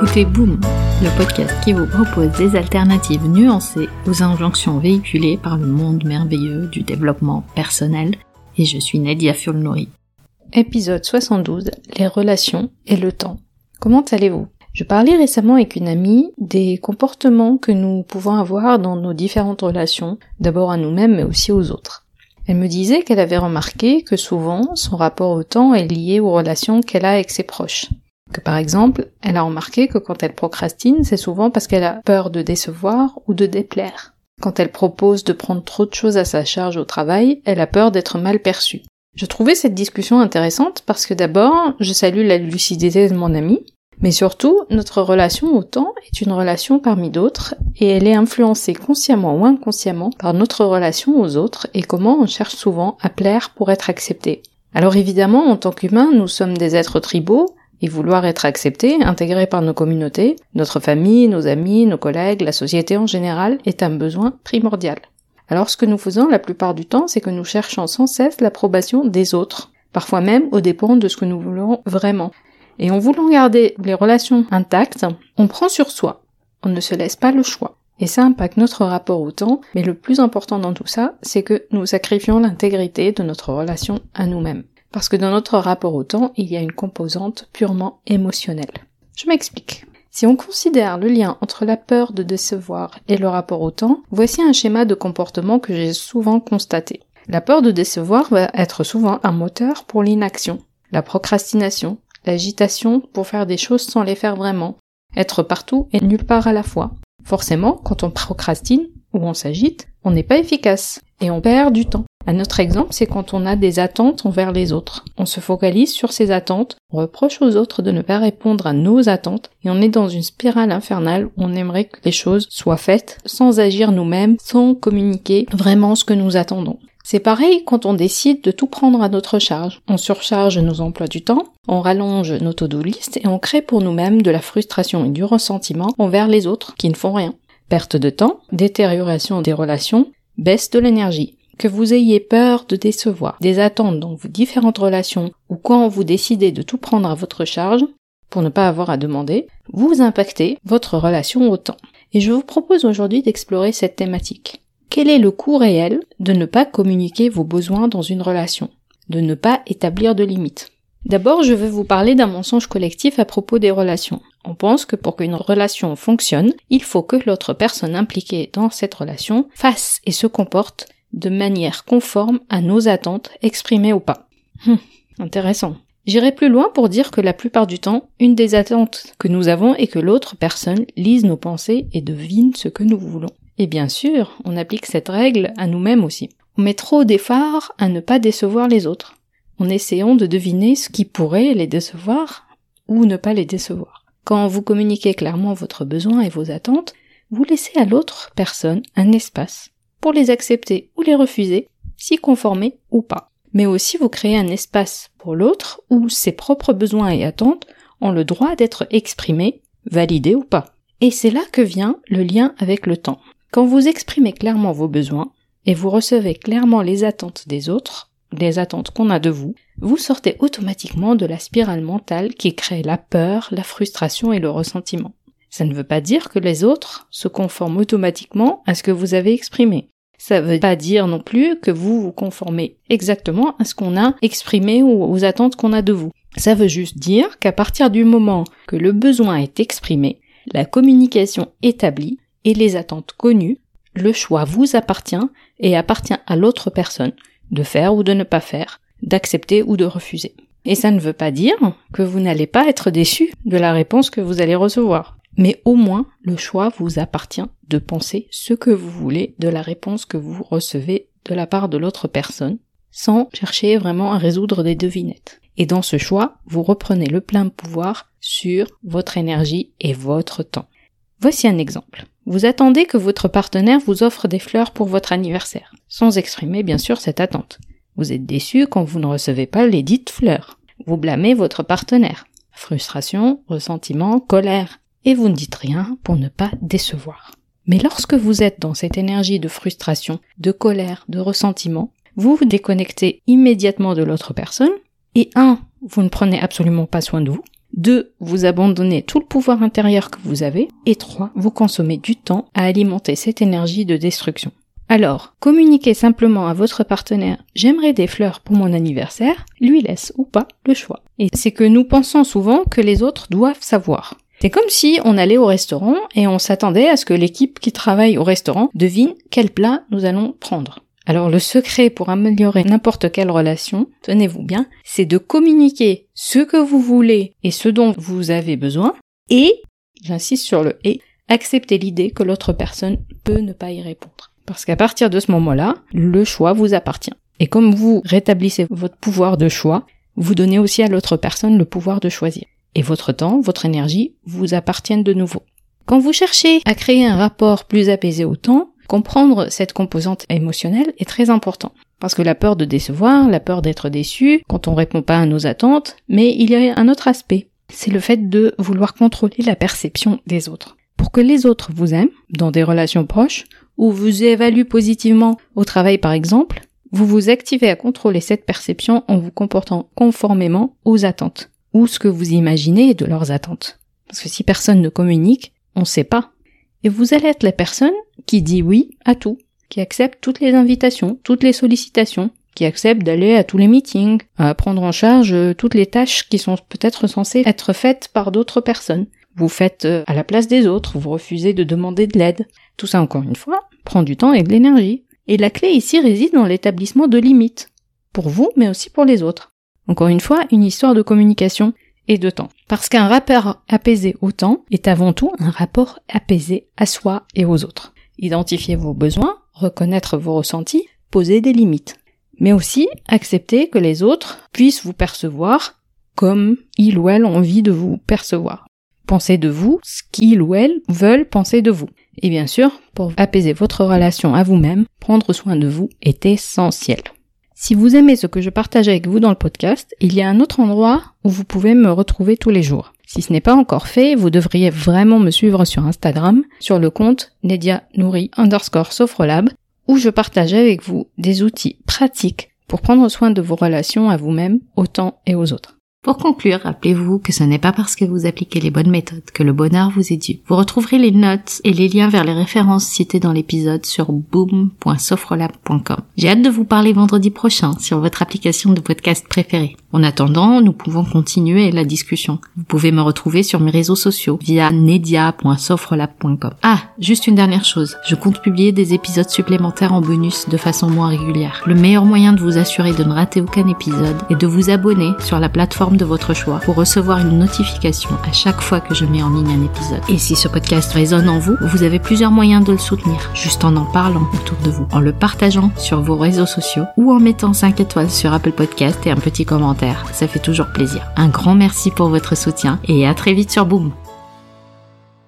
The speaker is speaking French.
écoutez Boom, le podcast qui vous propose des alternatives nuancées aux injonctions véhiculées par le monde merveilleux du développement personnel, et je suis Nadia Fulnori. Épisode 72, les relations et le temps. Comment allez-vous? Je parlais récemment avec une amie des comportements que nous pouvons avoir dans nos différentes relations, d'abord à nous-mêmes mais aussi aux autres. Elle me disait qu'elle avait remarqué que souvent son rapport au temps est lié aux relations qu'elle a avec ses proches. Que par exemple, elle a remarqué que quand elle procrastine, c'est souvent parce qu'elle a peur de décevoir ou de déplaire. Quand elle propose de prendre trop de choses à sa charge au travail, elle a peur d'être mal perçue. Je trouvais cette discussion intéressante parce que d'abord, je salue la lucidité de mon ami, mais surtout, notre relation au temps est une relation parmi d'autres, et elle est influencée consciemment ou inconsciemment par notre relation aux autres et comment on cherche souvent à plaire pour être accepté. Alors évidemment, en tant qu'humains, nous sommes des êtres tribaux, et vouloir être accepté, intégré par nos communautés, notre famille, nos amis, nos collègues, la société en général, est un besoin primordial. Alors ce que nous faisons la plupart du temps, c'est que nous cherchons sans cesse l'approbation des autres, parfois même au dépend de ce que nous voulons vraiment. Et en voulant garder les relations intactes, on prend sur soi, on ne se laisse pas le choix. Et ça impacte notre rapport au temps, mais le plus important dans tout ça, c'est que nous sacrifions l'intégrité de notre relation à nous-mêmes. Parce que dans notre rapport au temps, il y a une composante purement émotionnelle. Je m'explique. Si on considère le lien entre la peur de décevoir et le rapport au temps, voici un schéma de comportement que j'ai souvent constaté. La peur de décevoir va être souvent un moteur pour l'inaction, la procrastination, l'agitation pour faire des choses sans les faire vraiment, être partout et nulle part à la fois. Forcément, quand on procrastine ou on s'agite, on n'est pas efficace et on perd du temps. Un autre exemple, c'est quand on a des attentes envers les autres. On se focalise sur ces attentes, on reproche aux autres de ne pas répondre à nos attentes, et on est dans une spirale infernale où on aimerait que les choses soient faites sans agir nous-mêmes, sans communiquer vraiment ce que nous attendons. C'est pareil quand on décide de tout prendre à notre charge. On surcharge nos emplois du temps, on rallonge nos to-do list et on crée pour nous-mêmes de la frustration et du ressentiment envers les autres qui ne font rien. Perte de temps, détérioration des relations, baisse de l'énergie que vous ayez peur de décevoir, des attentes dans vos différentes relations, ou quand vous décidez de tout prendre à votre charge, pour ne pas avoir à demander, vous impactez votre relation au temps. Et je vous propose aujourd'hui d'explorer cette thématique. Quel est le coût réel de ne pas communiquer vos besoins dans une relation, de ne pas établir de limites D'abord, je vais vous parler d'un mensonge collectif à propos des relations. On pense que pour qu'une relation fonctionne, il faut que l'autre personne impliquée dans cette relation fasse et se comporte de manière conforme à nos attentes, exprimées ou pas. Hum, intéressant. J'irai plus loin pour dire que la plupart du temps, une des attentes que nous avons est que l'autre personne lise nos pensées et devine ce que nous voulons. Et bien sûr, on applique cette règle à nous-mêmes aussi. On met trop d'efforts à ne pas décevoir les autres, en essayant de deviner ce qui pourrait les décevoir ou ne pas les décevoir. Quand vous communiquez clairement votre besoin et vos attentes, vous laissez à l'autre personne un espace pour les accepter ou les refuser, s'y conformer ou pas. Mais aussi vous créez un espace pour l'autre où ses propres besoins et attentes ont le droit d'être exprimés, validés ou pas. Et c'est là que vient le lien avec le temps. Quand vous exprimez clairement vos besoins et vous recevez clairement les attentes des autres, les attentes qu'on a de vous, vous sortez automatiquement de la spirale mentale qui crée la peur, la frustration et le ressentiment. Ça ne veut pas dire que les autres se conforment automatiquement à ce que vous avez exprimé. Ça ne veut pas dire non plus que vous vous conformez exactement à ce qu'on a exprimé ou aux attentes qu'on a de vous. Ça veut juste dire qu'à partir du moment que le besoin est exprimé, la communication établie et les attentes connues, le choix vous appartient et appartient à l'autre personne de faire ou de ne pas faire, d'accepter ou de refuser. Et ça ne veut pas dire que vous n'allez pas être déçu de la réponse que vous allez recevoir mais au moins le choix vous appartient de penser ce que vous voulez de la réponse que vous recevez de la part de l'autre personne, sans chercher vraiment à résoudre des devinettes. Et dans ce choix, vous reprenez le plein pouvoir sur votre énergie et votre temps. Voici un exemple. Vous attendez que votre partenaire vous offre des fleurs pour votre anniversaire, sans exprimer bien sûr cette attente. Vous êtes déçu quand vous ne recevez pas les dites fleurs. Vous blâmez votre partenaire. Frustration, ressentiment, colère et vous ne dites rien pour ne pas décevoir. Mais lorsque vous êtes dans cette énergie de frustration, de colère, de ressentiment, vous vous déconnectez immédiatement de l'autre personne, et un, vous ne prenez absolument pas soin de vous, 2. Vous abandonnez tout le pouvoir intérieur que vous avez. Et 3. Vous consommez du temps à alimenter cette énergie de destruction. Alors, communiquez simplement à votre partenaire j'aimerais des fleurs pour mon anniversaire, lui laisse ou pas le choix. Et c'est que nous pensons souvent que les autres doivent savoir. C'est comme si on allait au restaurant et on s'attendait à ce que l'équipe qui travaille au restaurant devine quel plat nous allons prendre. Alors le secret pour améliorer n'importe quelle relation, tenez-vous bien, c'est de communiquer ce que vous voulez et ce dont vous avez besoin et, j'insiste sur le et, accepter l'idée que l'autre personne peut ne pas y répondre. Parce qu'à partir de ce moment-là, le choix vous appartient. Et comme vous rétablissez votre pouvoir de choix, vous donnez aussi à l'autre personne le pouvoir de choisir. Et votre temps, votre énergie vous appartiennent de nouveau. Quand vous cherchez à créer un rapport plus apaisé au temps, comprendre cette composante émotionnelle est très important. Parce que la peur de décevoir, la peur d'être déçu quand on répond pas à nos attentes, mais il y a un autre aspect. C'est le fait de vouloir contrôler la perception des autres. Pour que les autres vous aiment, dans des relations proches, ou vous évalue positivement au travail par exemple, vous vous activez à contrôler cette perception en vous comportant conformément aux attentes, ou ce que vous imaginez de leurs attentes. Parce que si personne ne communique, on sait pas. Et vous allez être la personne qui dit oui à tout, qui accepte toutes les invitations, toutes les sollicitations, qui accepte d'aller à tous les meetings, à prendre en charge euh, toutes les tâches qui sont peut-être censées être faites par d'autres personnes. Vous faites euh, à la place des autres, vous refusez de demander de l'aide. Tout ça, encore une fois, prend du temps et de l'énergie. Et la clé ici réside dans l'établissement de limites. Pour vous, mais aussi pour les autres. Encore une fois, une histoire de communication de. Parce qu'un rapport apaisé au temps est avant tout un rapport apaisé à soi et aux autres. Identifier vos besoins, reconnaître vos ressentis, poser des limites. Mais aussi accepter que les autres puissent vous percevoir comme ils ou elles ont envie de vous percevoir. Pensez de vous ce qu'ils ou elles veulent penser de vous. Et bien sûr, pour apaiser votre relation à vous-même, prendre soin de vous est essentiel. Si vous aimez ce que je partage avec vous dans le podcast, il y a un autre endroit où vous pouvez me retrouver tous les jours. Si ce n'est pas encore fait, vous devriez vraiment me suivre sur Instagram, sur le compte Nedia Nouri underscore Sophrolab, où je partage avec vous des outils pratiques pour prendre soin de vos relations à vous-même, autant et aux autres. Pour conclure, rappelez-vous que ce n'est pas parce que vous appliquez les bonnes méthodes que le bonheur vous est dû. Vous retrouverez les notes et les liens vers les références citées dans l'épisode sur boom.sofrelab.com. J'ai hâte de vous parler vendredi prochain sur votre application de podcast préférée. En attendant, nous pouvons continuer la discussion. Vous pouvez me retrouver sur mes réseaux sociaux via nedia.sofrelab.com. Ah, juste une dernière chose. Je compte publier des épisodes supplémentaires en bonus de façon moins régulière. Le meilleur moyen de vous assurer de ne rater aucun épisode est de vous abonner sur la de votre choix pour recevoir une notification à chaque fois que je mets en ligne un épisode. Et si ce podcast résonne en vous, vous avez plusieurs moyens de le soutenir, juste en en parlant autour de vous, en le partageant sur vos réseaux sociaux ou en mettant 5 étoiles sur Apple Podcast et un petit commentaire. Ça fait toujours plaisir. Un grand merci pour votre soutien et à très vite sur Boom.